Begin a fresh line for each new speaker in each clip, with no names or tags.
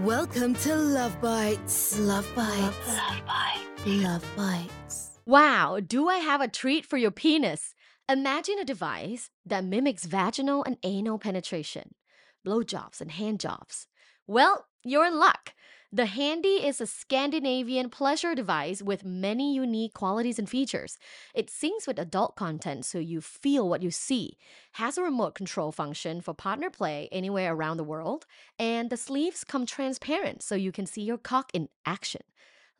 Welcome to Luvbites. Love Bites. Luvbites. Love Bites.
Wow, do I have a treat for your penis? Imagine a device that mimics vaginal and anal penetration, blowjobs and handjobs. Well, you're in luck. The Handy is a Scandinavian pleasure device with many unique qualities and features. It syncs with adult content so you feel what you see, has a remote control function for partner play anywhere around the world, and the sleeves come transparent so you can see your cock in action.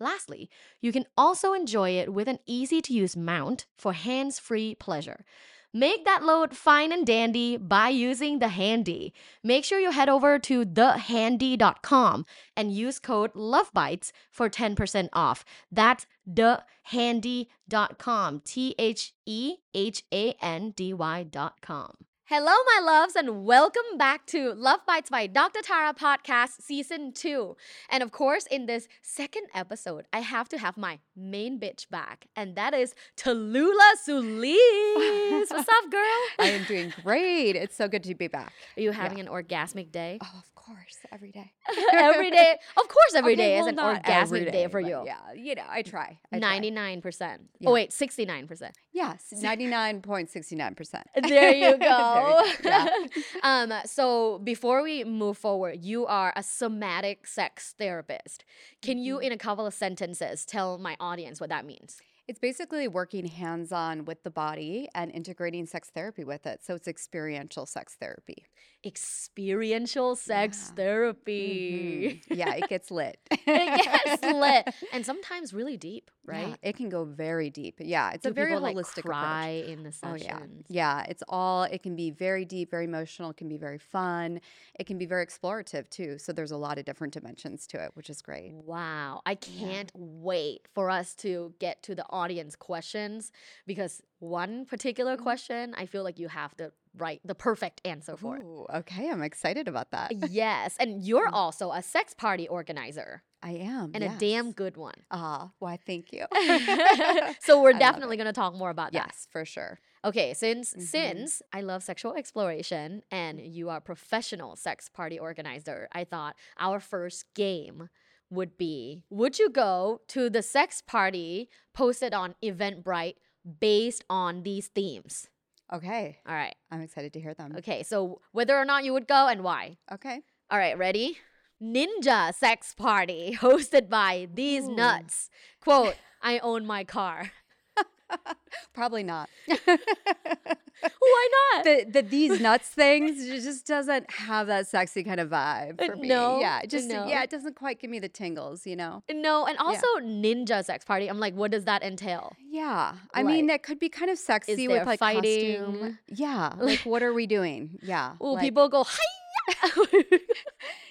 Lastly, you can also enjoy it with an easy to use mount for hands free pleasure. Make that load fine and dandy by using the Handy. Make sure you head over to thehandy.com and use code LUVBITES for 10% off. That's thehandy.com. T H E H A N D Y.com. Hello, my loves, and welcome back to Luvbites by Dr. Tara podcast season two. And of course, in this second episode, I have to have my main bitch back, and that is Tallulah Sullis. What's up, girl?
I am doing great. It's so good to be back.
Are you having an orgasmic day?
Oh, of course, every day.
every day, of course, every
Okay,
day
well,
is an orgasmic day, for you.
Yeah, you know, I try. I try.
Ninety-nine percent.
Oh, yeah.
Oh wait, sixty-nine percent.
Yes, ninety nine point sixty nine percent.
There you go.
Yeah.
um, so before we move forward, you are a somatic sex therapist. Can you,
Mm-hmm.
in a couple of sentences, tell my audience what that means?
It's basically working hands on with the body and integrating sex therapy with it. So it's experiential sex therapy.
Experiential sex
Yeah.
therapy.
Mhm. Yeah, it gets lit.
it gets lit, and sometimes really deep, right?
Yeah, it can go very deep. Yeah, it's
Do
a very
people, like,
holistic
cry
approach.
in the
Oh
sessions?
yeah, yeah. It's all. It can be very deep, very emotional. It can be very fun. It can be very explorative too. So there's a lot of different dimensions to it, which is great.
Wow, I can't wait for us to get to the audience questions because one particular
Mm-hmm.
question I feel like you have the right, the perfect answer for it.
Ooh, okay, I'm excited about that.
Yes, and you're
Mm.
also a sex party organizer
I am,
and a damn good one.
Ah, why? Thank you.
so we're
I
definitely going to talk more about that.
yes, for sure.
Okay, since
Mhm.
since I love sexual exploration and you are a professional sex party organizer, I thought our first game would be would you go to the sex party posted on Eventbrite based on these themes?
Okay,
All right.
I'm excited to hear them.
Okay, so whether or not you would go and why.
Okay.
All right, ready? Ninja sex party hosted by these
Ooh.
nuts. Quote, I own my car.
Probably not.
Why not?
the, the these nuts things just doesn't have that sexy kind of vibe
Uh,
for me.
no,
yeah, it just
no.
yeah, it doesn't quite give me the tingles, you know.
No, and also ninja sex party. I'm like, what does that entail?
Yeah, I mean
Like,
that could be kind of sexy with like
fighting?
costume. Yeah, like what are we doing? Yeah,
Oh,
like,
people go, hi.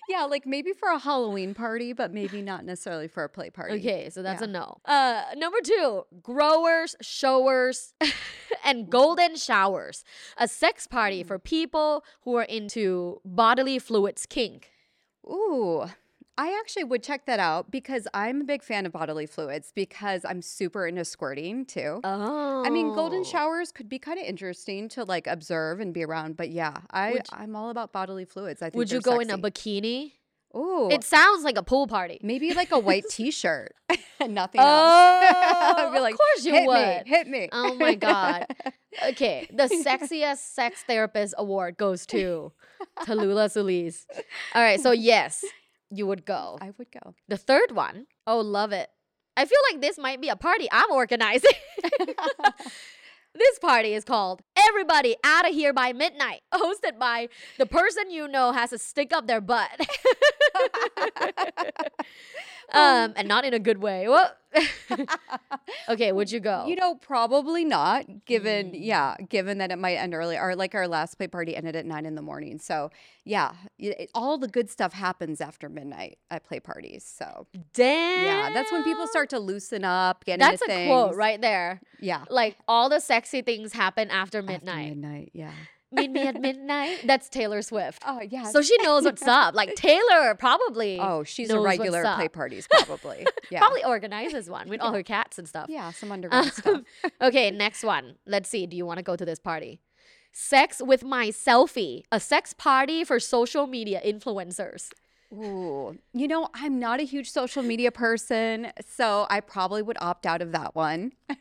Yeah, like maybe for a Halloween party, but maybe not necessarily for a play party.
okay, so that's
Yeah.
a no. Uh, number two, growers, showers, and golden showers. A sex
Mm.
party for people who are into bodily fluids kink.
Ooh, I actually would check that out because I'm a big fan of bodily fluids because I'm super into squirting too.
Oh.
I mean, golden oh. showers could be kind of interesting to like observe and be around, but yeah, I I'm all about bodily fluids. I think
Would you go in a bikini?
Ooh,
It sounds like a pool party.
maybe like a white T-shirt, and nothing
Oh,
else. I'd be like,
of course you
hit
would.
me, hit me.
Oh my god. Okay, the sexiest sex therapist award goes to Tallulah Sullis. All right, so yes, you would go.
I would go.
The third one, oh, love it. I feel like this might be a party I'm organizing. this party is called Everybody Out of Here by Midnight, hosted by the person you know has to stick up their butt. um, and not in a good way. Okay, would you go?
You know, probably not. Given,
Mm.
yeah, given that it might end early, or like our last play party ended at nine in the morning. So, yeah, it- all the good stuff happens after midnight at play parties. So,
Damn.
yeah, that's when people start to loosen up, get
That's a
into
quote right there.
Yeah,
Like all the sexy things happen after
After
midnight.
midnight, yeah.
Meet me at midnight. That's Taylor Swift.
Oh yeah.
So she knows what's up. Like Taylor probably
oh, she's a regular at play parties, probably. Yeah.
probably organizes one with all her cats and stuff.
Yeah, some underground stuff.
Um, okay, next one. Let's see. Do you want to go to this party? Sex with my selfie, a sex party for social media influencers.
Ooh, you know, I'm not a huge social media person, so I probably would opt out of that one.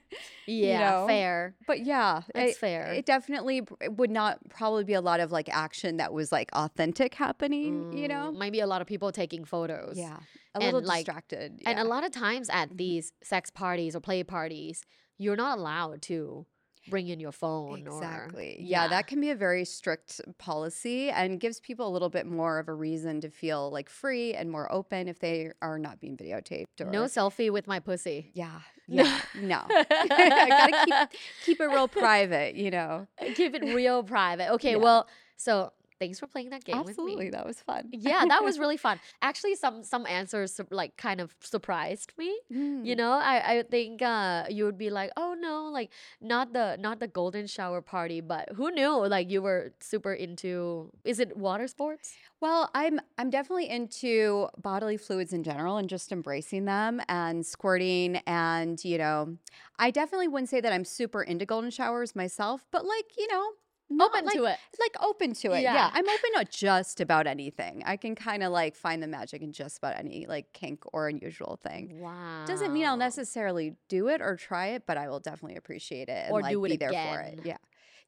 Yeah,
know,
fair.
But yeah,
it's
it,
fair.
It definitely would not probably be a lot of like action that was like authentic happening, you know?
Mm, might be a lot of people taking photos.
Yeah. A little
like-
distracted.
And a lot of times at
Mhm.
these sex parties or play parties, you're not allowed to bring in your phone or
Exactly. Yeah. that can be a very strict policy and gives people a little bit more of a reason to feel like free and more open if they are not being videotaped or
no selfie with my pussy.
Yeah. Yeah. no. I gotta keep keep it real private, you know.
Keep it real private. Okay,
Yeah.
well, so thanks for playing that game with
Absolutely. That was fun.
Yeah, that was really fun. Actually, some some answers like kind of surprised me.
Mm.
You know, I I think uh, you would be like, oh no, like not the not the golden shower party, but who knew? Like you were super into. Is it water sports?
Well, I'm I'm definitely into bodily fluids in general and just embracing them and squirting and you know, I definitely wouldn't say that I'm super into golden showers myself, but like, you know, not
Open
like,
to it.
like open to it. Yeah.
Yeah.
I'm open to just about anything. I can kind of like find the magic in just about any like kink or unusual thing.
Wow.
Doesn't mean I'll necessarily do it or try it, but I will definitely appreciate it and
Or
like
do it
be there for it.
again.
Yeah.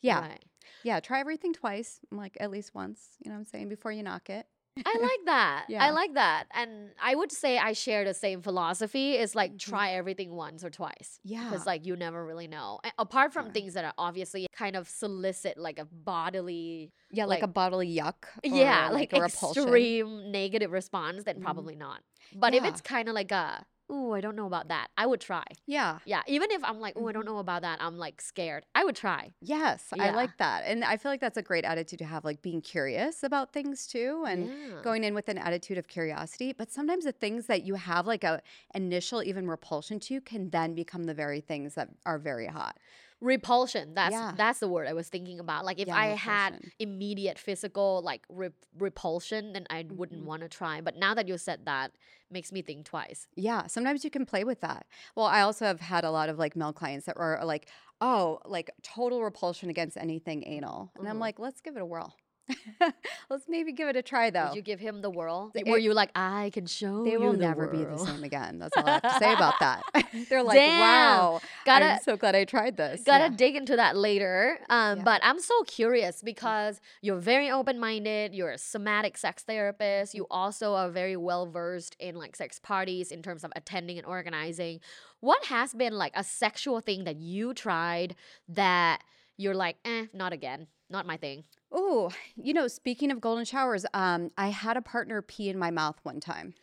Yeah.
Right.
Yeah. Try everything twice, like at least once, you know what I'm saying, before you knock it.
I like that.
Yeah.
I like that. And I would say I share the same philosophy. It's like
Mhm.
try everything once or twice.
Yeah.
Because like you never really know. A- Apart from
Yeah.
things that are obviously kind of solicit like a bodily
Yeah, like,
like-
a bodily yuck.
yeah,
or,
like,
a repulsion.
extreme negative response, then
Mhm.
probably not. But if it's kind of like a, ooh, I don't know about that, I would try.
Yeah.
Yeah, even if I'm like, oh, I don't
Mhm.
know about that, I'm like scared. I would try.
Yes, I like that. And I feel like that's a great attitude to have, like being curious about things too and
yeah.
going in with an attitude of curiosity. But sometimes the things that you have like a initial even repulsion to can then become the very things that are very hot.
Repulsion. That's
Yeah.
that's the word I was thinking about. Like if
Yeah,
I had immediate physical like rep- repulsion, then I wouldn't
Mhm.
want to try. But now that you said that, makes me think twice.
Yeah, sometimes you can play with that. Well, I also have had a lot of like male clients that were like, oh, like total repulsion against anything anal. And I'm
Mhm.
like, let's give it a whirl. let's maybe give it a try though.
Did you give him the whirl?
The-
Were you like, I can show you?
They will
the
never be the same again. That's all I have to say about that. They're like,
Damn.
wow,
Gotta
I'm so glad I tried this.
Gotta
Yeah.
dig into that later. Um,
Yeah.
But I'm so curious because you're very open minded. You're a somatic sex therapist. You also are very well versed in like sex parties in terms of attending and organizing. What has been like a sexual thing that you tried that you're like, eh, not again, not my thing?
Oh, you know, speaking of golden showers, um, I had a partner pee in my mouth one time.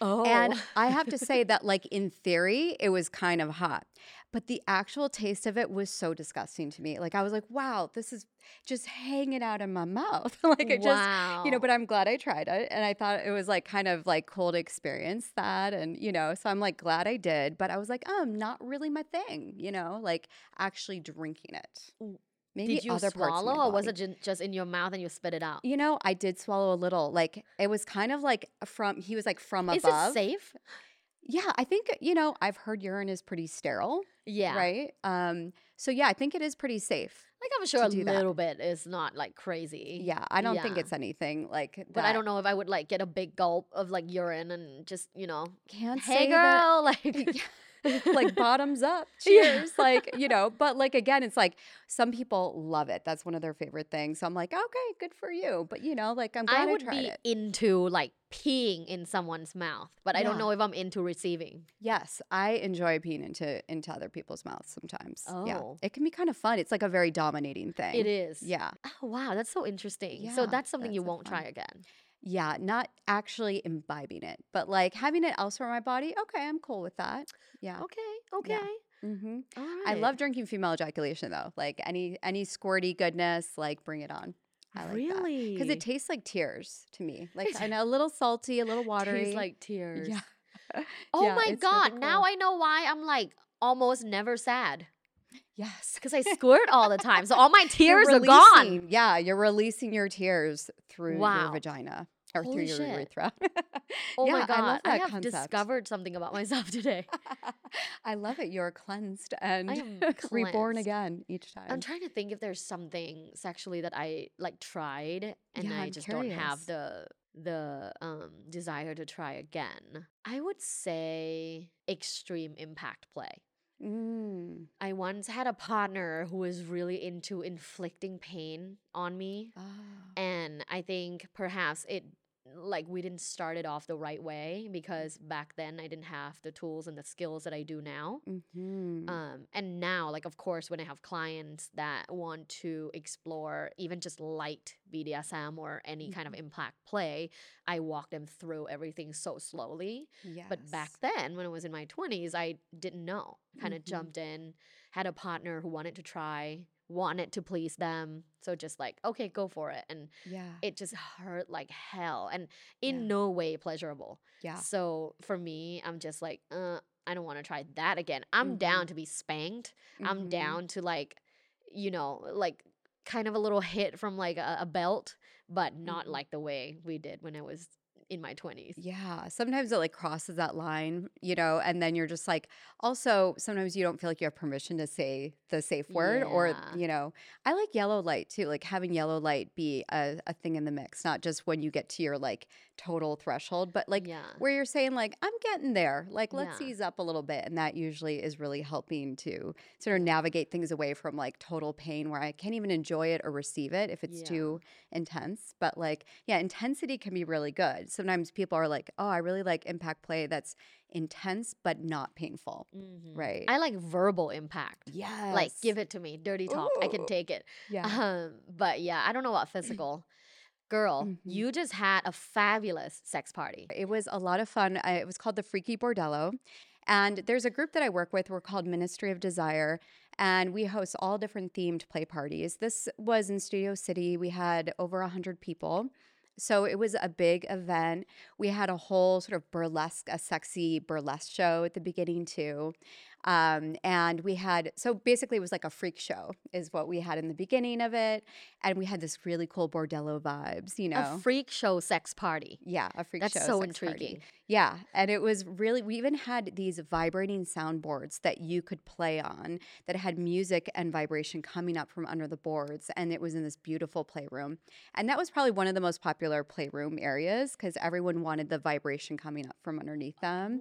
Oh,
And I have to say that, like, in theory, it was kind of hot. But the actual taste of it was so disgusting to me. Like, I was like, wow, this is just hanging out in my mouth. like, it just, you know, but I'm glad I tried it. And I thought it was like kind of like cool to experience that. And, you know, so I'm like glad I did. But I was like, um, not really my thing, you know, like actually drinking it. Maybe
did you
other
swallow or was it just in your mouth and you spit it out?
You know, I did swallow a little. Like it was kind of like from he was like from
Is
above.
Is it safe?
Yeah, I think you know, I've heard urine is pretty sterile,
Yeah.
right? Um so yeah, I think it is pretty safe.
Like I'm sure a
do that.
little bit is not like crazy.
Yeah, I don't think it's anything like that.
But I don't know if I would like get a big gulp of like urine and just, you know,
Can't
hey
say that-
girl, like
like bottoms up
Yeah.
cheers like you know but like again it's like some people love it that's one of their favorite things so i'm like okay good for you but you know like i'm glad
I
i,
would
tried
be
it
into like peeing in someone's mouth, but I don't know if I'm into receiving.
yes i enjoy peeing into into other people's mouths sometimes yeah
Oh.
it can be kind of fun it's like a very dominating thing
It is.
yeah
Oh wow, that's so interesting. so that's something you
that's so
won't try again.
Yeah not actually imbibing it but like having it elsewhere in my body okay i'm cool with that yeah
Okay. Okay.
hmm
All right.
i love drinking female ejaculation though like any any squirty goodness like bring it on I like that.
really
because it tastes like tears to me. Like I know a little salty, a little watery.
tastes like tears.
yeah.
Oh
Yeah,
my
it's really
god! Now. I know why I'm like almost never sad
yes.
because I squirt all the time, so all my tears are gone.
Yeah, you're releasing your tears through
Wow.
your vagina or
Holy
through your
shit.
urethra.
Oh
Yeah,
my god!
I that
have
concept.
discovered something about myself today.
I love it. You're cleansed and
am
reborn again each time.
I'm trying to think if there's something sexually that I like tried and
Yeah,
I just don't have the the um, desire to try again, I would say extreme impact play.
Mm.
I once had a partner who was really into inflicting pain on me.
Oh.
And I think perhaps it like we didn't start it off the right way because back then I didn't have the tools and the skills that I do now.
Mhm.
Um, and now, like, of course, when I have clients that want to explore even just light BDSM or any kind of impact play, I walk them through everything so slowly. But back then, when I was in my 20s, I didn't know. Kind of
Mhm.
jumped in, had a partner who wanted to try, wanted to please them. So just like, okay, go for it. And
Yeah.
it just hurt like hell and in
Yeah.
no way pleasurable.
yeah.
So for me, I'm just like, uh, I don't want to try that again. I'm down to be spanked. I'm
Mhm.
down to like, you know, like kind of a little hit from like a, a belt, but not
Mhm.
like the way we did when I was in my 20s.
Yeah, sometimes it like crosses that line, you know, and then you're just like, also, sometimes you don't feel like you have permission to say the safe word, or, you know, I like yellow light too, like having yellow light be a, a thing in the mix, not just when you get to your like total threshold, but like
yeah.
where you're saying, like, I'm getting there, like, let's
Yeah.
ease up a little bit. And that usually is really helping to sort of navigate things away from like total pain where I can't even enjoy it or receive it if it's
Yeah.
too intense. But like, yeah, intensity can be really good. Sometimes people are like, oh, I really like impact play that's intense but not painful.
Mhm.
Right.
I like verbal impact.
Yes.
Like, give it to me. Dirty talk. I can take it.
Yeah.
Um, but yeah, I don't know about physical. Girl,
Mhm.
you just had a fabulous sex party.
It was a lot of fun. I, it was called the Freaky Bordello. And there's a group that I work with. We're called Ministry of Desire. And we host all different themed play parties. This was in Studio City. We had over 100 people. So it was a big event. We had a whole sort of burlesque, a sexy burlesque show at the beginning, too. Um, and we had, so basically, it was like a freak show, is what we had in the beginning of it. And we had this really cool Bordello vibes, you know.
A freak show sex party.
Yeah, a freak
That's
show.
so
sex party.
intriguing.
Yeah, and it was really. We even had these vibrating soundboards that you could play on that had music and vibration coming up from under the boards, and it was in this beautiful playroom. And that was probably one of the most popular playroom areas because everyone wanted the vibration coming up from underneath them.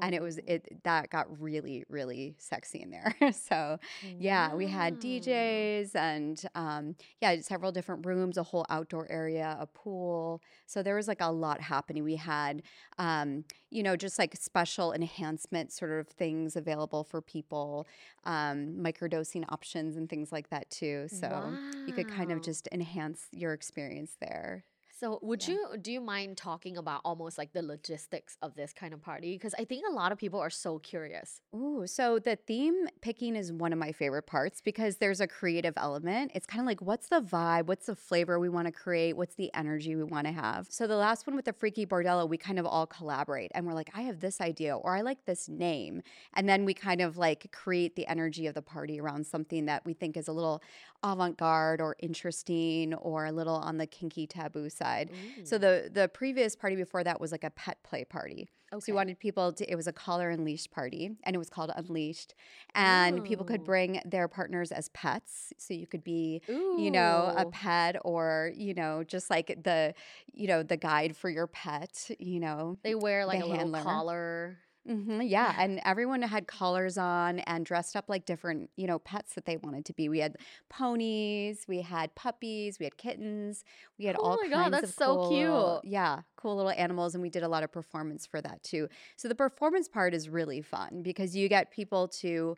And it was it that got really really sexy in there. so yeah, we had DJs and um, yeah, several different rooms, a whole outdoor area, a pool. So there was like a lot happening. We had, um, you know, just like special enhancement sort of things available for people, um, microdosing options and things like that too. So you could kind of just enhance your experience there.
So, would
Yeah.
you do you mind talking about almost like the logistics of this kind of party? Because I think a lot of people are so curious.
Ooh, so the theme picking is one of my favorite parts because there's a creative element. It's kind of like, what's the vibe? What's the flavor we want to create? What's the energy we want to have? So the last one with the Freaky Bordello, we kind of all collaborate and we're like, I have this idea or I like this name. And then we kind of like create the energy of the party around something that we think is a little avant garde or interesting or a little on the kinky taboo side. So the the previous party before that was like a pet play party. So we wanted people to, it was a collar and leash party and it was called Unleashed. And people could bring their partners as pets. So you could be, you know, a pet or, you know, just like the, you know, the guide for your pet, you know.
They wear like
the
a little collar.
Hmm yeah. And everyone had collars on and dressed up like different, you know, pets that they wanted to be. We had ponies, we had puppies, we had kittens, we had
Oh
all
my
kinds
God, that's
of
so
cool
cute.
yeah, cool little animals. And we did a lot of performance for that too. So the performance part is really fun because you get people to,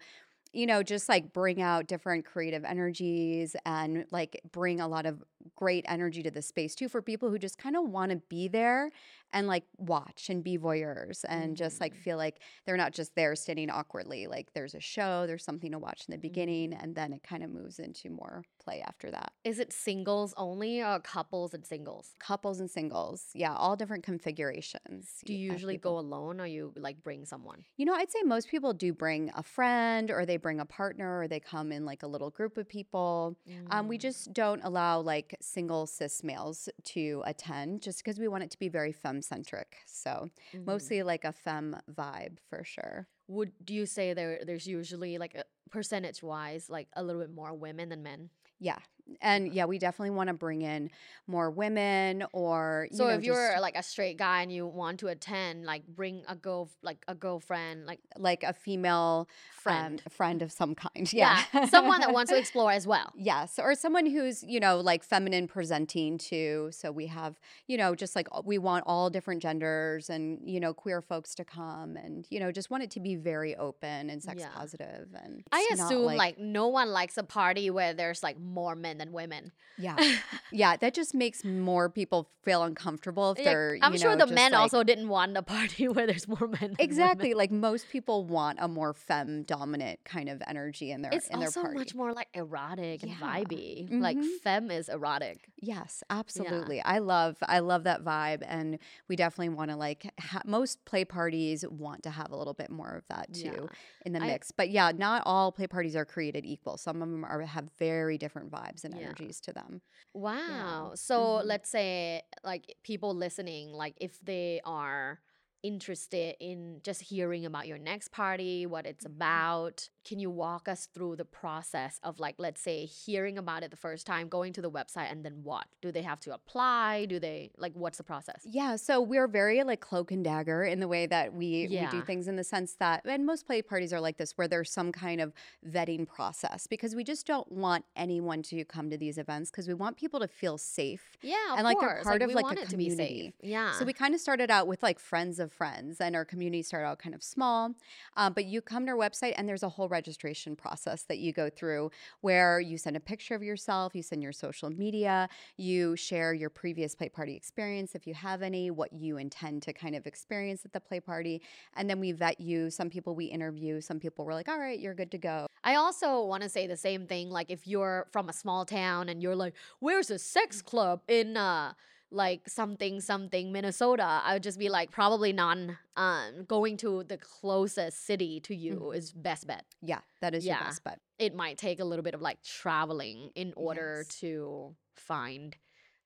you know, just like bring out different creative energies and like bring a lot of great energy to the space too for people who just kind of want to be there and like watch and be voyeurs and just like
Mhm.
feel like they're not just there standing awkwardly. Like there's a show, there's something to watch in the beginning, and then it kind of moves into more play after that.
Is it singles only or couples and singles?
Couples and singles, yeah, all different configurations.
Do you usually go alone or you like bring someone?
You know, I'd say most people do bring a friend or they bring a partner or they come in like a little group of people. Um, we
Mm.
just don't allow like single cis males to attend just because we want it to be very femme centric. So
Mhm.
mostly like a femme vibe for sure.
Would do you say there there's usually like a percentage wise like a little bit more women than men?
Yeah, And yeah, we definitely want to bring in more women or you
So
know,
if you're like a straight guy and you want to attend, like bring a girl, like a girlfriend, like
like a female
friend.
um, friend of some kind.
yeah,
Yeah.
someone that wants to explore as well.
Yes, or someone who's, you know, like feminine presenting too. So we have, you know, just like we want all different genders and, you know, queer folks to come and, you know, just want it to be very open and sex
Yeah.
positive and
I assume like, no one likes a party where there's like more men than women.
yeah. Yeah, that just makes more people feel uncomfortable if they're,
I'm
you
sure
know,
the
just,
men
like-
also didn't want a party where there's more men. Than women.
Exactly. Like most people want a more femme dominant kind of energy in their
It's
in their party.
also much more like erotic and
Yeah.
vibey. Like
Mhm.
femme is erotic.
Yes, absolutely. I love I love that vibe and we definitely want to like ha- most play parties want to have a little bit more of that too
Yeah.
in the
I-
mix. But yeah, not all play parties are created equal. Some of them are have very different vibes and
Yeah.
energies to them.
Wow. So
Mhm.
let's say like people listening, like if they are interested in just hearing about your next party, what it's
Mm-hmm.
about, can you walk us through the process of like let's say hearing about it the first time, going to the website and then what? Do they have to apply? Do they like what's the process?
Yeah, so we're very like cloak and dagger in the way that we, we do things in the sense that, and most play parties are like this, where there's some kind of vetting process because we just don't want anyone to come to these events because we want people to feel safe.
Yeah, of
And, like, they're
course.
part of,
we
like, a
want it to be safe.
community.
Yeah.
So we kind of started out with like friends of friends, and our community started out kind of small. Um, but you come to our website, and there's a whole registration process that you go through where you send a picture of yourself, you send your social media, you share your previous play party experience if you have any, what you intend to kind of experience at the play party, and then we vet you. Some people we interview, some people were like, "All right, you're good to go."
I also want to say the same thing. Like, if you're from a small town and you're like, "Where's a sex club in uh like something something Minnesota?" I would just be like, probably none. Um, going to the closest city to you
Mhm.
is best bet.
Yeah, that is
Yeah.
your best bet.
It might take a little bit of like traveling in order
Yes.
to find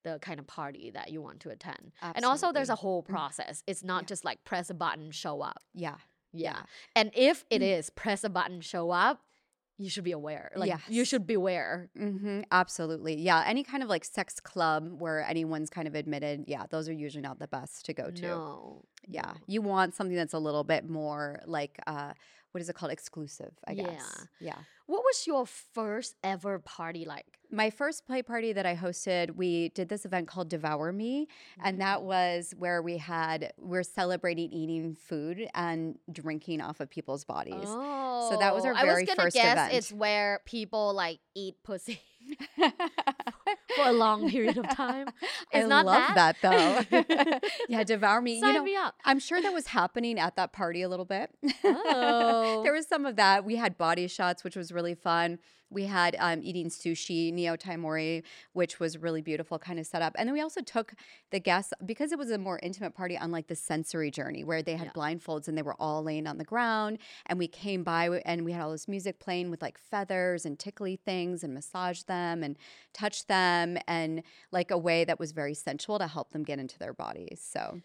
the kind of party that you want to attend. And also, there's a whole process. It's not
Yeah.
just like press a button, show up.
yeah.
Yeah. And if it
Mm.
is press a button, show up, you should be aware. Like you should beware.
hmm absolutely. Yeah. Any kind of like sex club where anyone's kind of admitted, yeah, those are usually not the best to go to.
No.
Yeah. You want something that's a little bit more like, uh, what is it called? Exclusive, I
Yeah.
guess. Yeah.
What was your first ever party like?
My first play party that I hosted, we did this event called Devour Me. And mm-hmm. that was where we had, we're celebrating eating food and drinking off of people's bodies.
Oh, so
that was our very I
was gonna
first
guess
event.
it's where people like eat pussy for a long period of time.
I
It's not
love
that?
that, though. yeah, Devour Me.
Sign
you know,
me up.
I'm sure that was happening at that party a little bit.
Oh.
there was some of that. We had body shots, which was really fun. We had um, eating sushi, Nyotaimori, which was really beautiful kind of setup. And then we also took the guests, because it was a more intimate party, on like the sensory journey where they had
Yeah.
blindfolds and they were all laying on the ground. And we came by and we had all this music playing with like feathers and tickly things and massage them and touch them and like a way that was very sensual to help them get into their bodies. So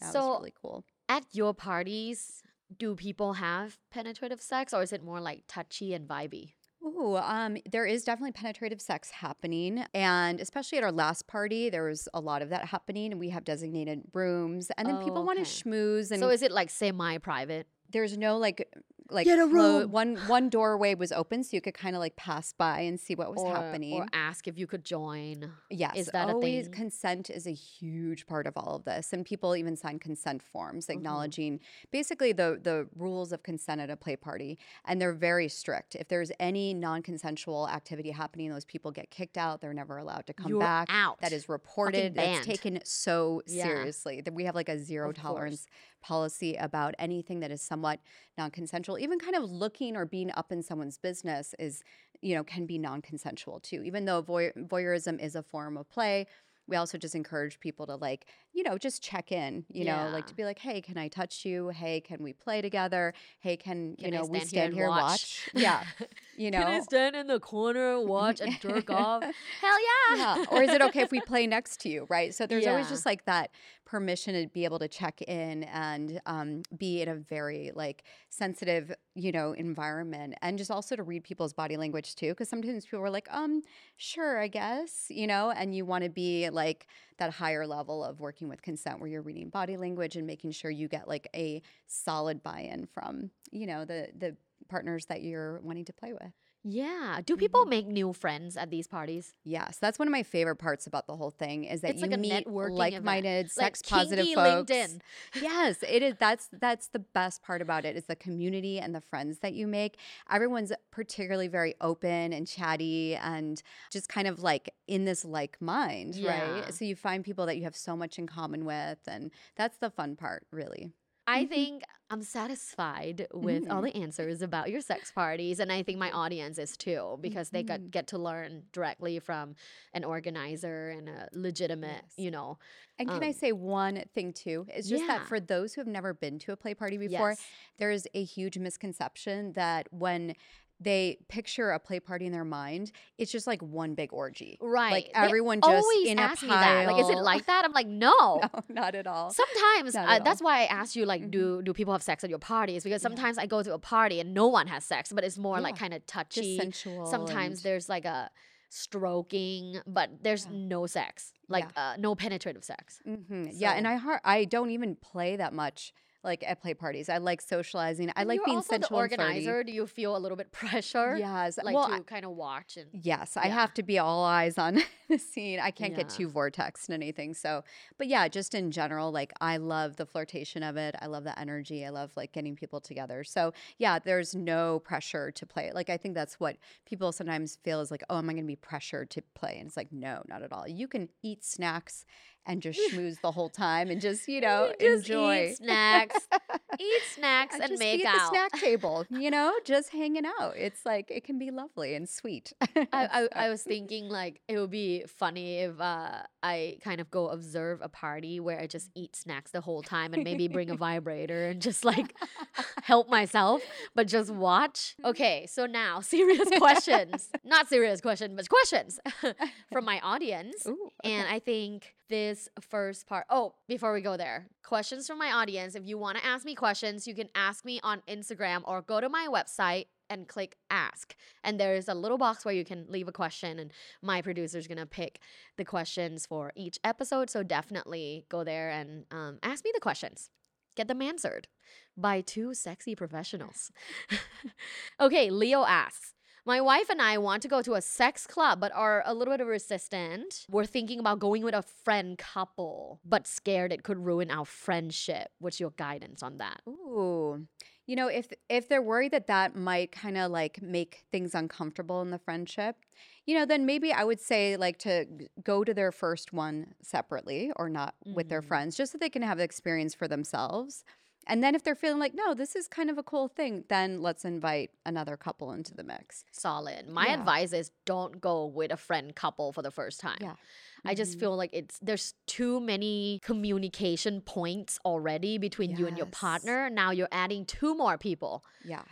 that
So-
was really cool.
At your parties, do people have penetrative sex or is it more like touchy and vibey?
Ooh, um, there is definitely penetrative sex happening. And especially at our last party, there was a lot of that happening. And we have designated rooms. And then
Oh,
people want to
okay.
schmooze. And
So is it like semi private?
there's no like, like
Get a
clo-
room.
one one doorway was open, so you could kind of like pass by and see what was
or,
happening.
or ask if you could join.
Yes,
Is that a
always
thing?
consent is a huge part of all of this, and people even sign consent forms
Mm-hmm.
acknowledging basically the the rules of consent at a play party, and they're very strict. If there's any non-consensual activity happening, those people get kicked out. They're never allowed to come
You're
back.
out.
That is reported. That's taken so
Yeah.
seriously. That we have like a zero
Of course.
tolerance policy about anything that is somewhat non-consensual. Even kind of looking or being up in someone's business is, you know, can be non-consensual too. Even though voy- voyeurism is a form of play, we also just encourage people to like, you know, just check in, you know, like to be like, hey, can I touch you? Hey, can we play together? Hey, can,
Can
you know, we
stand here
stand
and
here and
watch?
watch. Yeah. You know,
Can I stand in the corner, watch and jerk off? Hell yeah.
yeah. Or is it okay if we play next to you? Right. So there's always just like that permission to be able to check in and um, be in a very like sensitive, you know, environment, and just also to read people's body language too. Because sometimes people are like, um, sure, I guess, you know, and you want to be like that higher level of working with consent where you're reading body language and making sure you get like a solid buy-in from, you know, the the partners that you're wanting to play with.
Yeah. Do people mm-hmm. make new friends at these parties?
Yes, that's one of my favorite parts about the whole thing is that
It's
you
like a
meet like-minded, sex-positive
kinky
folks.
LinkedIn.
yes, it is. That's that's the best part about it is the community and the friends that you make. Everyone's particularly very open and chatty and just kind of like in this like mind,
Yeah.
right? So you find people that you have so much in common with, and that's the fun part, really.
I
Mhm.
think I'm satisfied with all
Mhm.
the answers about your sex parties, and I think my audience is too because they
Mhm.
got get to learn directly from an organizer and a legitimate,
Yes.
you know.
And can I
Um,
say one thing too? It's just
yeah.
that for those who have never been to a play party before,
Yes.
there's a huge misconception that when they picture a play party in their mind, it's just like one big orgy.
Right.
Like
They
everyone just
always
in
ask
a
me that. Like, is it like that? I'm like, no.
No, not at all.
Sometimes uh,
at
that's why I asked you like,
Mhm.
do do people have sex at your parties? Because
Yeah.
sometimes I go to a party and no one has sex, but it's more like kind of
just
touchy.
sensual.
Sometimes
and-
there's like a stroking, but there's
Yeah.
no sex, like uh, no penetrative sex.
Mhm. Yeah, and I har- I don't even play that much like at play parties. I like socializing. I like
you're
being
also
sensual
the organizer. Do you feel a little bit pressure?
Yes.
Like
well,
to
I-
kind of watch and
Yes, I have to be all eyes on the scene. I can't get too vortex and anything. So, but yeah, just in general, like I love the flirtation of it. I love the energy. I love like getting people together. So, yeah, there's no pressure to play. Like I think that's what people sometimes feel is like, oh, am I going to be pressured to play? And it's like, no, not at all. You can eat snacks and just schmooze the whole time and just you know
just
enjoy
eat snacks, eat snacks, and
just
make
be at the snack table. You know, just hanging out. It's like it can be lovely and sweet.
I, I, I was thinking like it would be funny if uh, I kind of go observe a party where I just eat snacks the whole time and maybe bring a vibrator and just like help myself, but just watch. Mm-hmm. Okay, so now serious questions. Not serious question, but questions from my audience.
Ooh,
And I think this first part, oh, before we go there, questions from my audience. If you want to ask me questions, you can ask me on Instagram or go to my website and click ask. And there's a little box where you can leave a question, and my producer's to pick the questions for each episode. So definitely go there and um, ask me the questions. Get them answered by two sexy professionals. okay, Leo asks, my wife and I want to go to a sex club, but are a little bit resistant. We're thinking about going with a friend couple, but scared it could ruin our friendship. What's your guidance on that?
Ooh. You know, if if they're worried that that might kind of like make things uncomfortable in the friendship, you know, then maybe I would say like to go to their first one separately or not with their
Mhm.
friends, just so they can have the experience for themselves. And then if they're feeling like, no, this is kind of a cool thing, then let's invite another couple into the mix.
Solid. My
Yeah.
advice is don't go with a friend couple for the first time.
Yeah.
I just
Mhm.
feel like it's there's too many communication points already between you and your partner. Now you're adding two more people.
Yeah.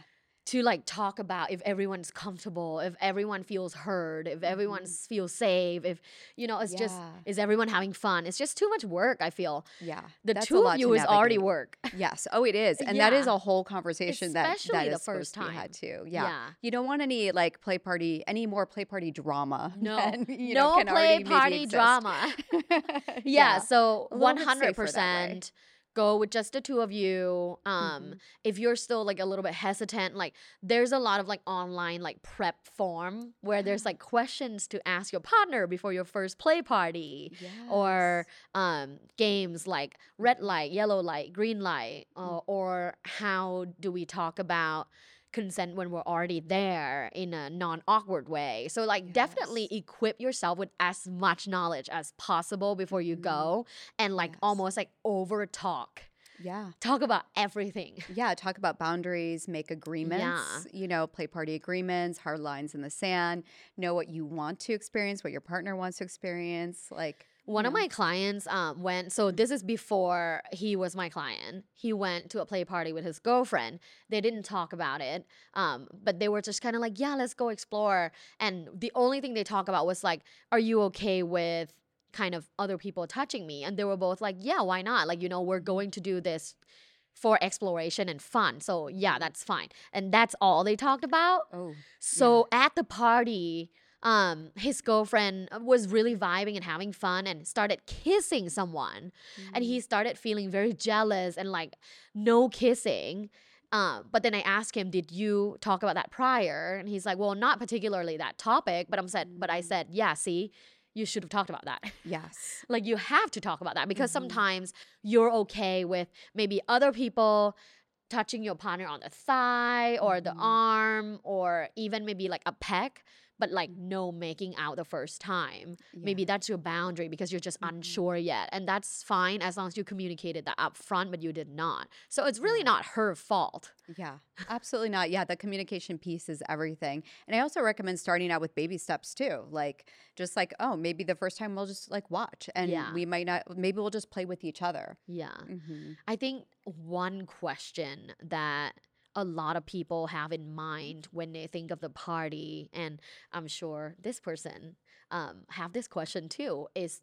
To like talk about if everyone's comfortable, if everyone feels heard, if everyone
Mhm.
feels safe, if you know, it's just is everyone having fun? It's just too much work. I feel
Yeah.
the two of you is already work.
Yes. Oh, it is. And that is a whole conversation that,
Especially
that
the
is supposed
first
to
time.
had too. Yeah.
Yeah.
You don't want any like play party, any more play party drama.
No,
than, you know,
no
can
play party drama.
yeah.
yeah, so one hundred
that
percent go with just the two of you. Um,
Mhm.
if you're still like a little bit hesitant, like there's a lot of like online like prep form where there's like questions to ask your partner before your first play party. or um, games like red light, yellow light, green light, uh,
Mm.
or how do we talk about consent when we're already there in a non-awkward way so like definitely equip yourself with as much knowledge as possible before you
Mhm.
go and like
Yes.
almost like over talk
yeah.
talk about everything
Yeah, talk about boundaries, make agreements, yeah. you know, play party agreements, hard lines in the sand, know what you want to experience, what your partner wants to experience. Like,
One of my clients um, went, so this is before he was my client. He went to a play party with his girlfriend. They didn't talk about it, um, but they were just kind of like, yeah, let's go explore. And the only thing they talk about was like, are you okay with kind of other people touching me? And they were both like, yeah, why not? Like, you know, we're going to do this for exploration and fun. So, yeah, that's fine. And that's all they talked about.
Oh.
So at the party, um, his girlfriend was really vibing and having fun and started kissing someone. And he started feeling very jealous and like no kissing. Um, but then I asked him, "Did you talk about that prior?" And he's like, "Well, not particularly that topic." But I'm said, but I said, "Yeah, see, you should have talked about that."
Yes.
like you have to talk about that because
Mhm.
sometimes you're okay with maybe other people touching your partner on the thigh or the
Mhm.
arm or even maybe like a peck but like no making out the first time maybe that's your boundary because you're just
Mhm.
unsure yet and that's fine as long as you communicated that up front but you did not so it's really
Yeah.
not her fault
Yeah, absolutely not. Yeah, the communication piece is everything. And I also recommend starting out with baby steps too. Like, just like, oh, maybe the first time we'll just like watch and
Yeah.
we might not, maybe we'll just play with each other.
yeah
hmm
I think one question that a lot of people have in mind when they think of the party, and I'm sure this person um, have this question too, is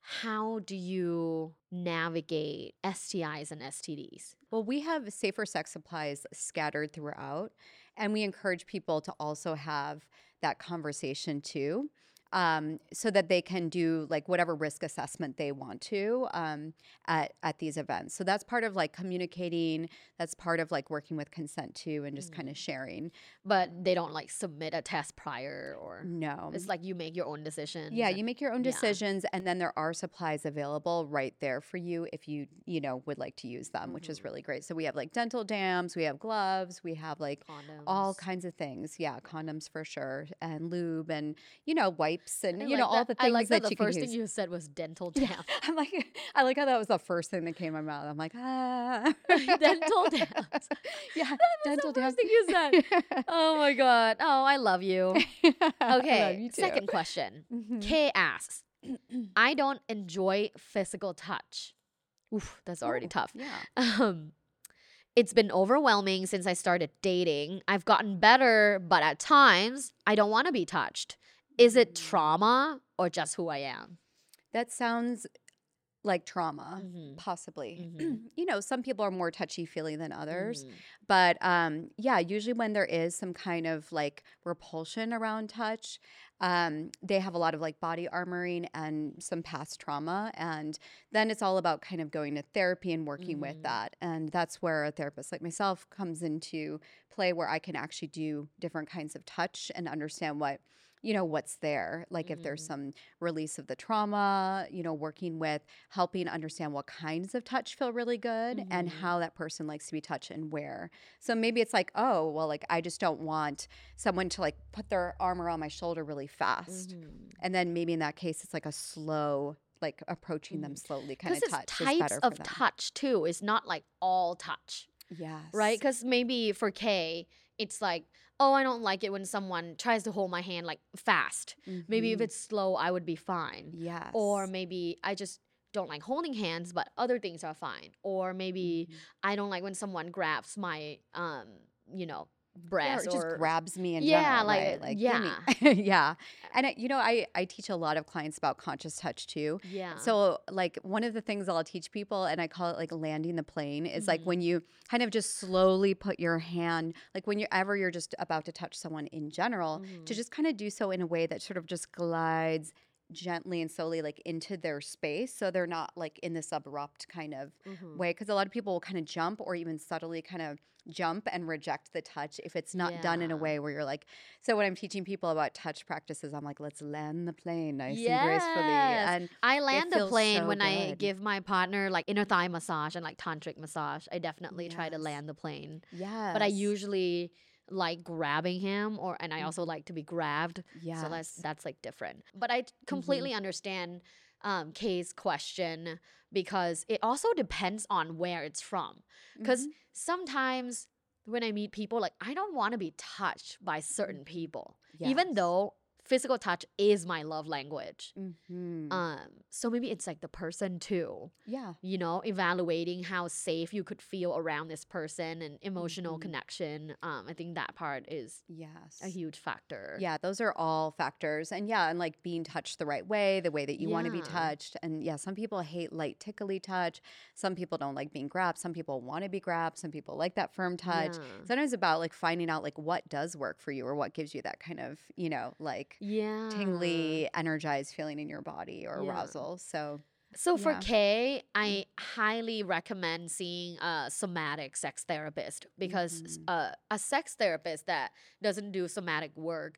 how do you navigate STIs and STDs?
Well, we have safer sex supplies scattered throughout, and we encourage people to also have that conversation too. Um, so that they can do like whatever risk assessment they want to um, at, at these events. So that's part of like communicating. That's part of like working with consent too, and just kind of sharing.
But they don't like submit a test prior, or
No,
it's like you make your own decisions.
Yeah,
and-
you make your own
yeah.
decisions, and then there are supplies available right there for you if you you know would like to use them, which is
Mhm.
really great. So we have like dental dams, we have gloves, we have like
condoms.
all kinds of things. Yeah, condoms for sure, and lube, and you know wipes, and
I
you know all the things
I like that,
that,
the first
use.
thing you said was dental
Yeah. I'm like, I like how that was the first thing that came to my mouth. I'm like, ah,
dental dams.
yeah, dental
the first thing you said. Oh my god. Oh, I love you. Okay.
love you.
Second question.
Mhm.
Kay asks, I don't enjoy physical touch. Oof, that's already
Ooh,
tough.
Yeah.
Um, it's been overwhelming since I started dating. I've gotten better, but at times I don't want to be touched. Is it
Mm.
trauma or just who I am?
That sounds like trauma.
Mhm.
Possibly.
Mhm.
you know, some people are more touchy feely than others.
Mm.
But um, yeah, usually when there is some kind of like repulsion around touch, um, they have a lot of like body armoring and some past trauma. And then it's all about kind of going to therapy and working with that. And that's where a therapist like myself comes into play, where I can actually do different kinds of touch and understand what. You know, what's there. Like if there's
Mhm.
some release of the trauma, you know, working with helping understand what kinds of touch feel really good and
Mhm.
how that person likes to be touched and where. So maybe it's like, oh, well, like I just don't want someone to like put their arm around my shoulder really fast.
Mhm.
And then maybe in that case, it's like a slow, like approaching them slowly kind of touch is
types
better for
of touch too. is not like all touch.
Yes.
right? Because maybe for Kay, it's like, oh, I don't like it when someone tries to hold my hand like fast. Maybe if
Mhm.
it's slow, I would be fine.
yes.
Or maybe I just don't like holding hands, but other things are fine. Or maybe
Mhm.
I don't like when someone grabs my, um, you know,
Yeah, it just grabs me in
Yeah,
general,
like,
right? Like,
yeah.
yeah. And I, you know, I I teach a lot of clients about conscious touch too.
yeah.
So, like, one of the things I'll teach people, and I call it like landing the plane, is like
Mhm.
when you kind of just slowly put your hand, like when you're ever you're just about to touch someone in general, to
Mhm.
just kind of do so in a way that sort of just glides gently and slowly like into their space so they're not like in this abrupt kind of
Mhm.
way because a lot of people will kind of jump or even subtly kind of jump and reject the touch if it's not done in a way where you're like so when i'm teaching people about touch practices i'm like let's land the plane nice and gracefully and
I land the plane
so
when I give my partner like inner thigh massage and like tantric massage. I definitely try to land the plane.
yeah
but I usually like grabbing him or and I also like to be grabbed.
yeah
So that's that's like different. But I completely understand um Kay's question because it also depends on where it's from. Cuz
Mhm.
sometimes when I meet people like I don't want to be touched by certain people. Even though physical touch is my love language.
Mhm.
Um, so maybe it's like the person too.
yeah.
You know, evaluating how safe you could feel around this person and emotional
Mhm.
connection. Um, I think that part is
Yes.
a huge factor.
Yeah, those are all factors. And yeah, and like being touched the right way, the way that you want to be touched. And yeah, some people hate light, tickly touch. Some people don't like being grabbed. Some people want to be grabbed. Some people like that firm touch.
Yeah.
Sometimes about like finding out like what does work for you or what gives you that kind of, you know, like
Yeah.
tingly, energized feeling in your body or
Yeah.
arousal. So
So for
Yeah.
Kay, I highly recommend seeing a somatic sex therapist because
Mhm.
uh, a sex therapist that doesn't do somatic work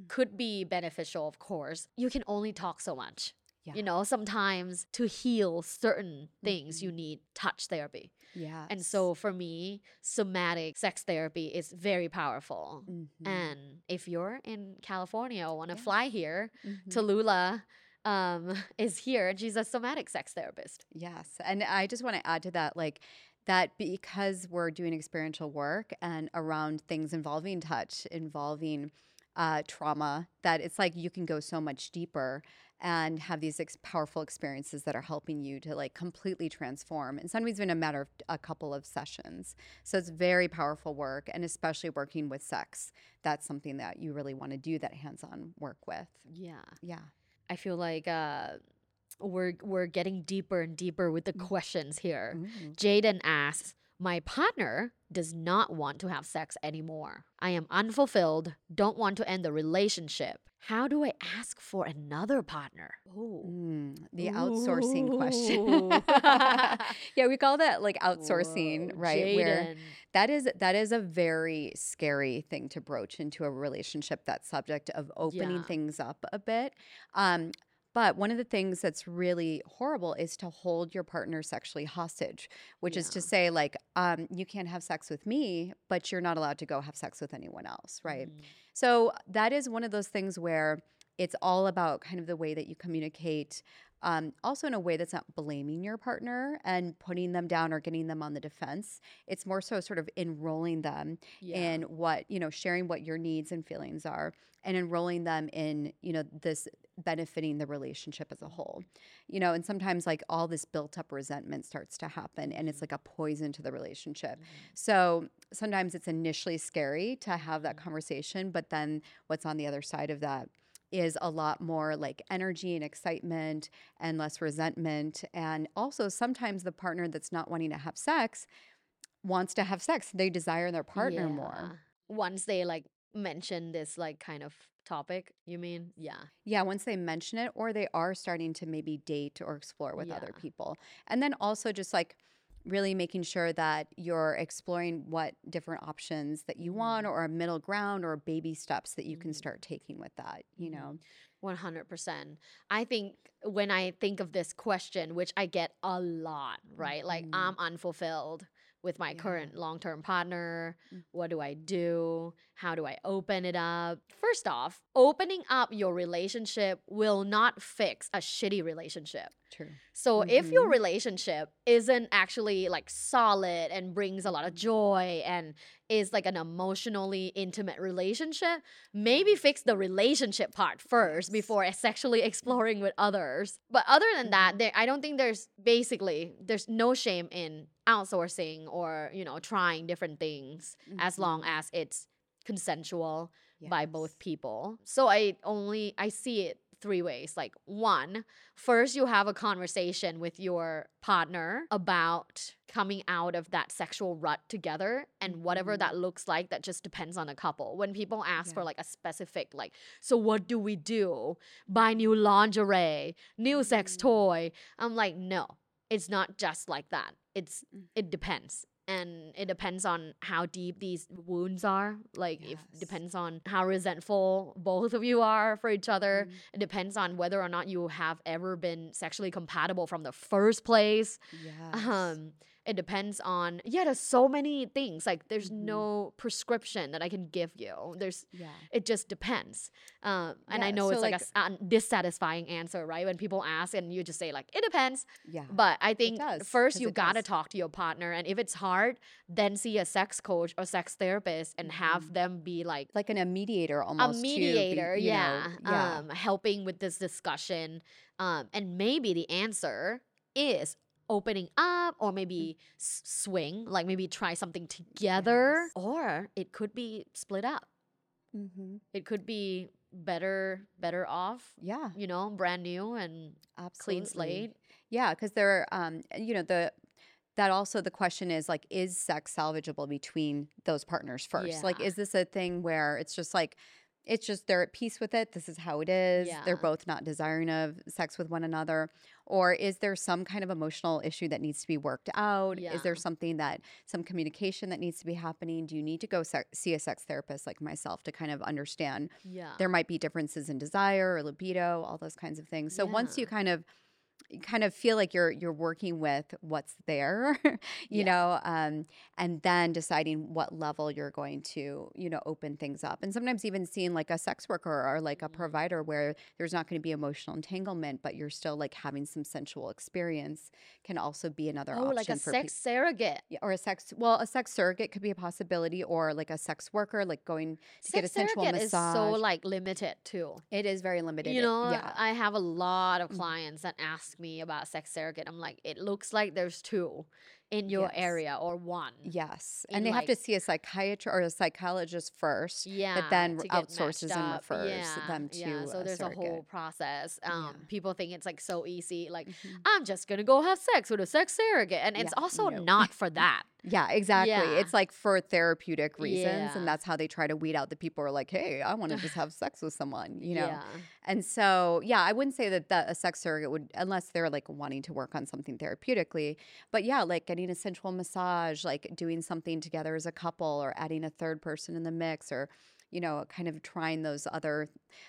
Mm.
could be beneficial, of course. You can only talk so much.
Yeah.
You know, sometimes to heal certain things, you need touch therapy.
yeah.
And so for me, somatic sex therapy is very powerful.
Mm-hmm.
And if you're in California or want to fly here,
Mm-hmm.
Tallulah um, is here. She's a somatic sex therapist.
Yes. And I just want to add to that, like, that because we're doing experiential work and around things involving touch, involving uh, trauma, that it's like you can go so much deeper and have these ex- powerful experiences that are helping you to like completely transform. And sometimes in a matter of a couple of sessions. So it's very powerful work, and especially working with sex. That's something that you really want to do that hands on work with.
Yeah.
Yeah.
I feel like uh, we're we're getting deeper and deeper with the questions here.
Ooh.
Jaden asks, "My partner does not want to have sex anymore. I am unfulfilled. Don't want to end the relationship. How do I ask for another partner?" Oh.
Mm, the outsourcing question. Yeah, we call that like outsourcing,
Whoa,
right? Where that is that is a very scary thing to broach into a relationship. That subject of opening
Yeah.
things up a bit. Um, but one of the things that's really horrible is to hold your partner sexually hostage, which is to say, like, um, you can't have sex with me, but you're not allowed to go have sex with anyone else, right?
Mm.
So that is one of those things where it's all about kind of the way that you communicate. Um, also, in a way that's not blaming your partner and putting them down or getting them on the defense. It's more so sort of enrolling them
Yeah.
in what, you know, sharing what your needs and feelings are and enrolling them in, you know, this benefiting the relationship as a whole. You know, and sometimes like all this built up resentment starts to happen and it's mm-hmm. like a poison to the relationship. Mm-hmm. So sometimes it's initially scary to have that mm-hmm. conversation, but then what's on the other side of that is a lot more like energy and excitement and less resentment. And also, sometimes the partner that's not wanting to have sex wants to have sex. They desire their partner more.
Once they like mention this like kind of topic, you mean? Yeah.
Yeah, once they mention it, or they are starting to maybe date or explore with other people. And then also just like really making sure that you're exploring what different options that you want
Mhm.
or a middle ground or baby steps that you can
Mhm.
start taking with that, you
Mhm.
know.
100%. I think when I think of this question, which I get a lot, right? Like,
Mhm.
I'm unfulfilled with my
Yeah.
current long term partner.
Mm.
What do I do? How do I open it up? First off, opening up your relationship will not fix a shitty relationship.
True.
So if your
Mhm.
relationship isn't actually like solid and brings a lot of joy and is like an emotionally intimate relationship, maybe fix the relationship part first before sexually exploring with others. But other than that,
Mhm.
there I don't think there's basically there's no shame in outsourcing or, you know, trying different things as long as it's consensual by both people. So I only I see it three ways. Like one, first you have a conversation with your partner about coming out of that sexual rut together and whatever
Mhm.
that looks like that just depends on a couple. When people ask for like a specific like so what do we do? Buy new lingerie, new sex
Mhm.
toy. I'm like no. It's not just like that. It's
Mm.
it depends and it depends on how deep these wounds are like if
Yes.
depends on how resentful both of you are for each other
Mhm.
it depends on whether or not you have ever been sexually compatible from the first place
Yes.
um It depends on yeah. There's so many things. Like there's
Mhm.
no prescription that I can give you. There's
Yeah.
it just depends. Um, and I know
so,
it's like,
like-
a un- dissatisfying answer, right? When people ask and you just say like it depends.
Yeah.
But I think
does,
first you gotta
does.
talk to your partner, and if it's hard, then see a sex coach or sex therapist and have
Mhm.
them be like
like an, a mediator
a
almost. be-
mediator,
know,
yeah,
yeah.
um, helping with this discussion. Um, and maybe the answer is opening up, or maybe s- swing, like maybe try something together,
Yes.
or it could be split up.
mm-hmm.
It could be better, better off.
Yeah.
You know, brand new and
Absolutely.
clean slate.
Yeah, because there, um, you know, the that also the question is like, is sex salvageable between those partners first? Like, is this a thing where it's just like, it's just they're at peace with it. This is how it is. They're both not desiring of sex with one another, or is there some kind of emotional issue that needs to be worked out? Is there something that some communication that needs to be happening? Do you need to go se- see a sex therapist like myself to kind of understand
Yeah.
there might be differences in desire or libido all those kinds of things so once you kind of kind of feel like you're you're working with what's there you
Yeah.
know um, and then deciding what level you're going to you know open things up and sometimes even seeing like a sex worker or like a
Mhm.
provider where there's not going to be emotional entanglement but you're still like having some sensual experience can also be another
oh,
option
like a sex surrogate.
yeah, or a sex well a sex surrogate could be a possibility or like a sex worker like going to get a sensual
surrogate
massage
is so like limited too.
it is very limited
You know,
yeah
I have a lot of
Mhm.
clients that ask me about sex surrogate. I'm like, it looks like there's two in your
Yes.
area or one.
Yes. And they have to see a psychiatrist or a psychologist first.
Yeah, But then
outsources and refers
yeah,
them to
yeah. So there's a whole process. Um,
Yeah.
people think it's like so easy. Like
Mhm.
I'm just gonna go have sex with a sex surrogate, and it's
Yeah,
also
no.
not for that.
Yeah, exactly.
Yeah.
It's like for therapeutic reasons.
Yeah.
And that's how they try to weed out the people who are like, hey, I want to just have sex with someone, you know?
Yeah.
And so, yeah, I wouldn't say that, that a sex surrogate would, unless they're like wanting to work on something therapeutically. But yeah, like getting a sensual massage, like doing something together as a couple or adding a third person in the mix or, you know, kind of trying those other,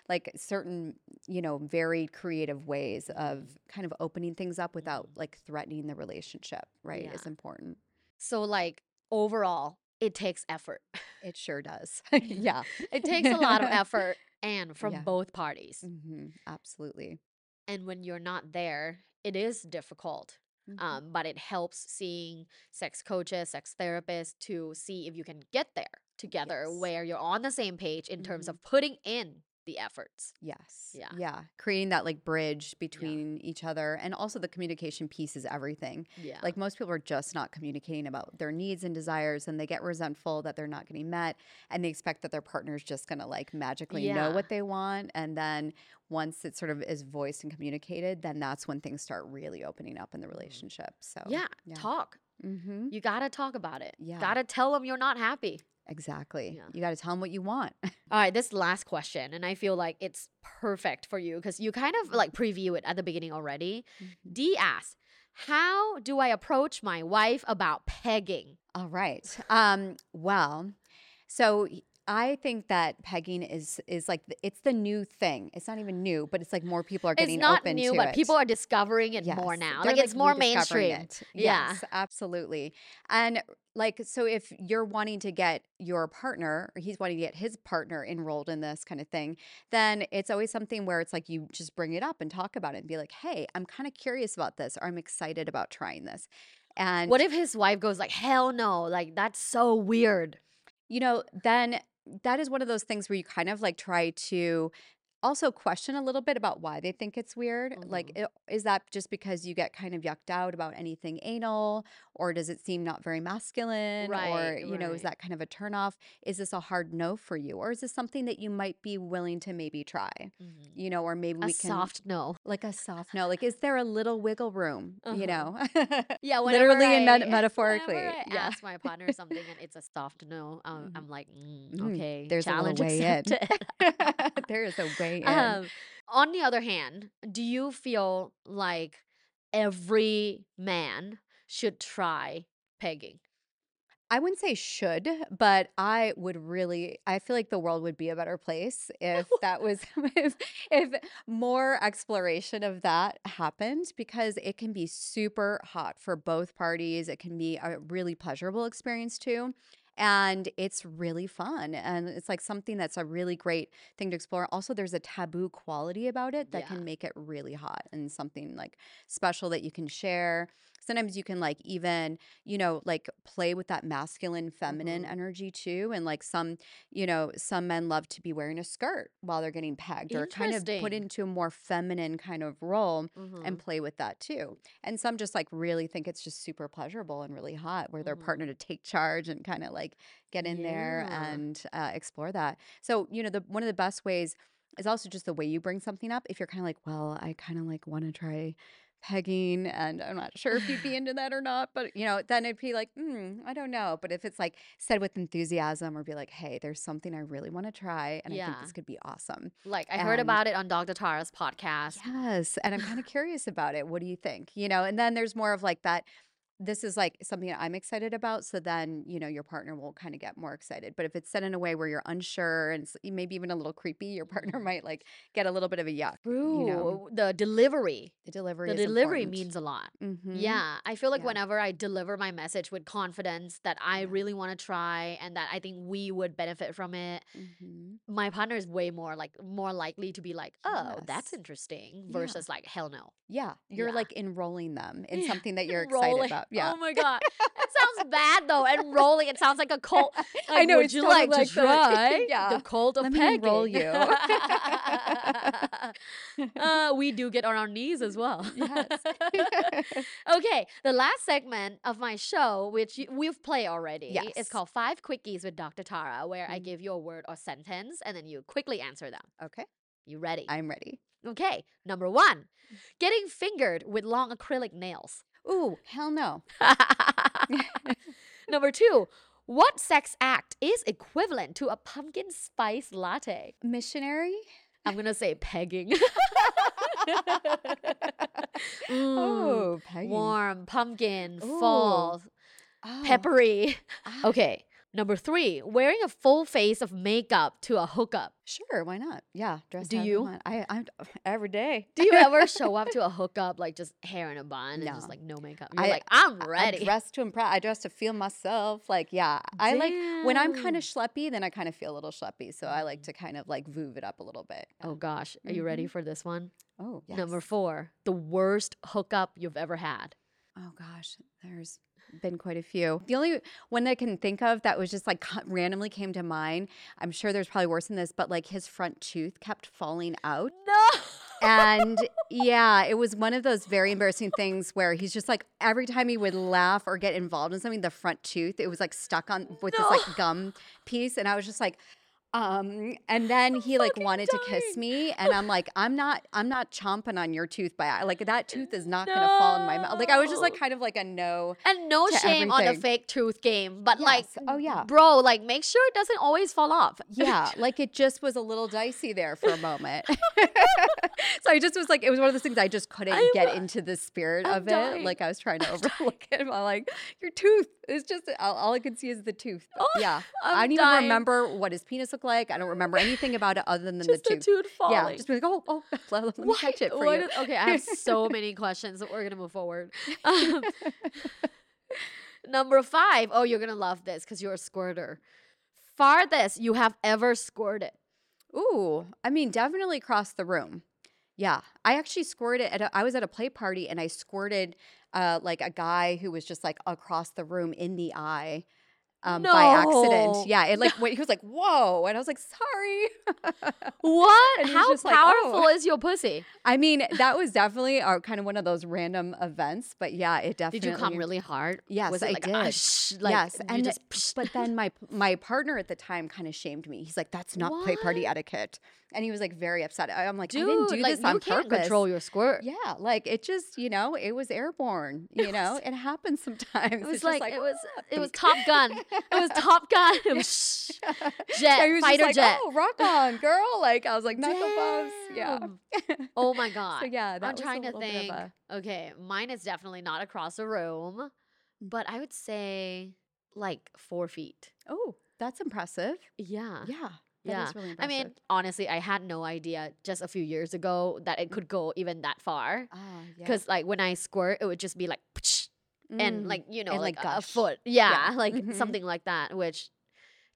like certain, you know, very creative ways of kind of opening things up without mm-hmm. like threatening the relationship, right?
Yeah.
Is important.
So like overall, it takes effort.
It sure does. yeah.
it takes a lot of effort and from
Yeah.
both parties.
hmm Absolutely.
And when you're not there, it is difficult.
Mhm.
Um, but it helps seeing sex coaches, sex therapists to see if you can get there together
Yes.
where you're on the same page in terms
Mhm.
of putting in the efforts.
Yes.
Yeah.
Yeah. Creating that like bridge between each other. And also the communication piece is everything.
Yeah.
Like most people are just not communicating about their needs and desires and they get resentful that they're not getting met and they expect that their partner's just going to like magically know what they want. And then once it sort of is voiced and communicated, then that's when things start really opening up in the relationship. So,
yeah, talk.
hmm
You gotta talk about it.
Yeah.
Gotta tell them you're not happy.
Exactly.
Yeah.
You got to tell them what you want.
All right, this last question, and I feel like it's perfect for you because you kind of like preview it at the beginning already.
Mhm.
D asks, How do I approach my wife about pegging?
All right. Um, well, so I think that pegging is is like the, it's the new thing. It's not even new, but it's like more people are getting It's
not
open
new,
to
but
it.
people are discovering it more now.
they're,
Like, it's more mainstream.
it.
Yeah.
Yes, absolutely. And like, so if you're wanting to get your partner, or he's wanting to get his partner enrolled in this kind of thing, then it's always something where it's like you just bring it up and talk about it and be like, hey, I'm kind of curious about this, or I'm excited about trying this. And
What if his wife goes like, "Hell no! Like that's so weird."
you know, then that is one of those things where you kind of like try to also question a little bit about why they think it's weird. Like,
Mhm.
i- is that just because you get kind of yucked out about anything anal, or does it seem not very masculine, right, or
Right,
you know, is that kind of a turnoff? Is this a hard no for you, or is this something that you might be willing to maybe try? You know, or maybe
A
we can
soft no.
like a soft no. Like, is there a little wiggle room? You
Uh-huh.
know,
Yeah,
literally and met- metaphorically.
I
yeah.
ask my partner something and it's a soft no, um,
Mhm.
I'm like, mm,
Mhm.
okay,
There's a
challenge
way in. there is a way in.
um, on the other hand, do you feel like every man should try pegging?
I wouldn't say should, but I would really I feel like the world would be a better place if that was if if more exploration of that happened because it can be super hot for both parties. It can be a really pleasurable experience too. And it's really fun. And it's like something that's a really great thing to explore. Also, there's a taboo quality about it that
Yeah.
can make it really hot and something like special that you can share. Sometimes you can like even you know, like play with that masculine, feminine
Mhm.
energy too. And like some, you know, some men love to be wearing a skirt while they're getting pegged or kind of put into a more feminine kind of role
Mhm.
and play with that too. And some just like really think it's just super pleasurable and really hot where their
Mhm.
partner to take charge and kind of like get in there and uh, explore that. So, you know, the one of the best ways is also just the way you bring something up. If you're kind of like, well, I kind of like want to try pegging and I'm not sure if you'd be into that or not, but you know, then it'd be like, mm, I don't know. But if it's like said with enthusiasm or be like, hey, there's something I really want to try and I think this could be awesome.
Like I heard about it on Dr. Tara's podcast.
Yes. And I'm kind of curious about it. What do you think? You know, and then there's more of like that. This is like something that I'm excited about. So then, you know, your partner will kind of get more excited. But if it's said in a way where you're unsure and maybe even a little creepy, your partner might like get a little bit of a yuck.
True.
You know,
The delivery.
the delivery
The delivery
important.
means a lot.
Mhm.
Yeah, I feel like
Yeah.
whenever I deliver my message with confidence that I
Yeah.
really want to try and that I think we would benefit from it,
Mhm.
my partner is way more like more likely to be like, "Oh, that's
Yes.
interesting,"
Yeah.
versus like, "Hell no."
Yeah. You're
Yeah.
like enrolling them in something that you're excited about. Yeah.
Oh my god, it sounds bad though. And rolling, it sounds like a cult.
I know,
Would
it's
you
totally
like to
like the-
try
yeah.
the cult of
Let me
pegging?
enroll you.
uh, we do get on our knees as well.
Yes.
okay, the last segment of my show, which we've played already, is called Five Quickies with Dr. Tara, where I
Mhm.
give you a word or sentence and then you quickly answer them.
okay.
You ready?
I'm ready.
okay, number one, getting fingered with long acrylic nails.
Ooh, hell no.
number two, what sex act is equivalent to a pumpkin spice latte?
Missionary?
I'm gonna say pegging. Mm,
Oh, pegging.
warm, pumpkin,
Ooh.
fall,
Oh,
peppery.
ah,
Okay, number three, wearing a full face of makeup to a hookup.
Sure, why not? Yeah, dress
Do you?
want. I I'm every day.
Do you ever show up to a hookup like just hair in a bun and just like no makeup? You're
I-
like, I'm ready.
I dress to impress. I dress to feel myself. Like, yeah, I like when I'm kind of schleppy, then I kind of feel a little schleppy. So I like
Mm.
to kind of like voove it up a little bit.
Oh gosh, are you ready
Mhm.
for this one?
Oh, yes.
Number four, the worst hookup you've ever had.
Oh gosh, there's been quite a few. The only one that I can think of that was just like randomly came to mind. I'm sure there's probably worse than this, but like his front tooth kept falling out.
No.
And yeah, it was one of those very embarrassing things where he's just like every time he would laugh or get involved in something, the front tooth, it was like stuck on with this like gum piece. And I was just like, um, and then he like wanted to kiss me, and I'm like, I'm not, I'm not chomping on your tooth by like that tooth is not gonna fall in my mouth. Like I was just like kind of like a no.
And no shame on the fake tooth game, but like,
Oh, yeah.
bro, like make sure it doesn't always fall off.
Yeah, like it just was a little dicey there for a moment. so I just was like, it was one of those things I just couldn't
I'm-
get into the spirit
I'm
of it. Like I was trying to overlook it. I'm like, your tooth is just all, all I could see is the tooth.
Oh,
yeah,
I'm
I don't even remember what his penis looked like. I don't remember anything about it other than
Just
the
the
tooth.
falling.
Yeah, just be like, oh, oh, let, let me
Why-
catch it for
why
you.
okay, I have so many questions. We're gonna move forward. Um, number five. Oh, you're gonna love this because you're a squirter. Farthest you have ever squirted.
Ooh, I mean, definitely across the room. Yeah, I actually squirted at. A, I was at a play party and I squirted uh, like a guy who was just like across the room in the eye. Um, by accident, yeah. It like wait, he was like, "Whoa!" and I was like, "Sorry."
What? How
just like,
powerful
"Oh."
is your pussy?
I mean, that was definitely our kind of one of those random events, but yeah, it definitely.
Did you come really hard?
Yes,
Was it
I
like,
did.
"Ah, shh," like,
yes, and
just.
th- but then my my partner at the time kind of shamed me. He's like, "That's not play party etiquette," and he was like very upset. I'm like,
Dude,
"I didn't do
like
this
you
on
can't
purpose."
control your squirt.
Yeah, like it just, you know, it was airborne. You know, it happens sometimes.
It was
It's just
like,
like
it was
"Ah,"
it was Top Gun. It was Top Gun. It was shh.
Yeah,
jet, fighter
like,
jet.
Oh, rock on, girl! Like I was like, knuckle bumps. Yeah.
Oh my god.
So yeah,
I'm trying to think.
a.
Okay, mine is definitely not across the room, but I would say like four feet.
Oh, that's impressive.
Yeah.
Yeah. that
Yeah.
really
I mean, honestly, I had no idea just a few years ago that it could go even that far.
ah, yeah.
Because like when I squirt, it would just be like, and
Mm.
like you know,
And,
like,
like,
a- foot. Yeah,
Yeah.
like
Mhm.
something like that. Which,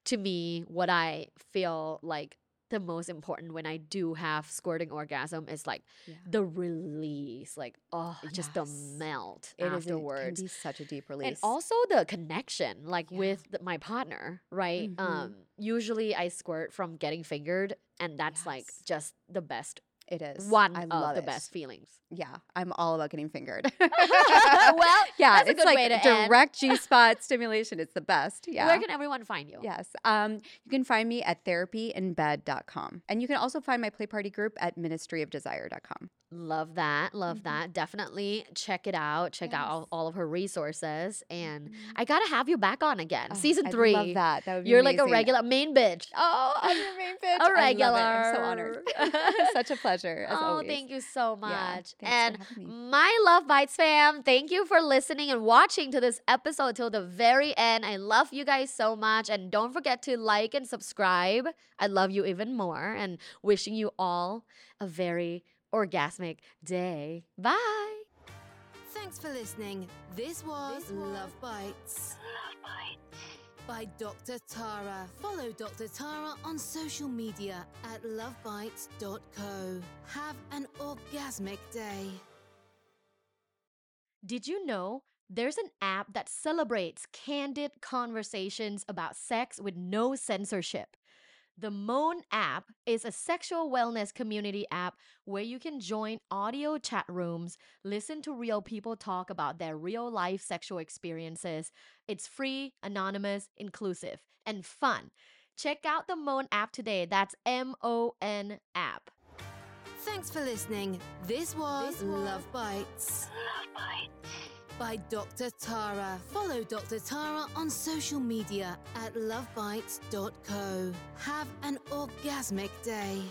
to me, what I feel like the most important when I do have squirting orgasm is like
Yeah.
the release, like oh, just the melt
It is- it
afterwards.
can be such a deep release.
and also the connection like
Yeah.
with the, my partner right
Mhm.
um usually i squirt from getting fingered and that's like just the best
it is
one
I
of
love
the
it.
best feelings
Yeah, I'm all about getting fingered.
well
yeah, it's like direct G spot stimulation. It's the best. Yeah.
where can everyone find you
Yes. Um, you can find me at therapyinbed.com. And you can also find my play party group at ministryofdesire.com.
love that love
Mhm.
that definitely check it out check out all, all of her resources and
Mhm.
i gotta have you back on again
Oh,
season three
love that. That would be
you're like a regular main bitch
Oh, I'm your main bitch.
A
I it. I'm so honored. Such a pleasure. As
oh,
always.
thank you so much.
for
and my Luvbites fam, thank you for listening and watching to this episode till the very end. I love you guys so much. And don't forget to like and subscribe. I love you even more. And wishing you all a very orgasmic day. Bye.
Thanks for listening. This was Luvbites. Love Bites. By Dr. Tara. Follow Dr. Tara on social media at luvbites.co. Have an orgasmic day.
Did you know there's an app that celebrates candid conversations about sex with no censorship? The Mon app is a sexual wellness community app where you can join audio chat rooms, listen to real people talk about their real life sexual experiences. It's free, anonymous, inclusive, and fun. Check out the Mon app today. That's M O N app.
Thanks for listening. This was, Luvbites. Love Bites. By Dr. Tara. Follow Dr. Tara on social media at luvbites.co. Have an orgasmic day.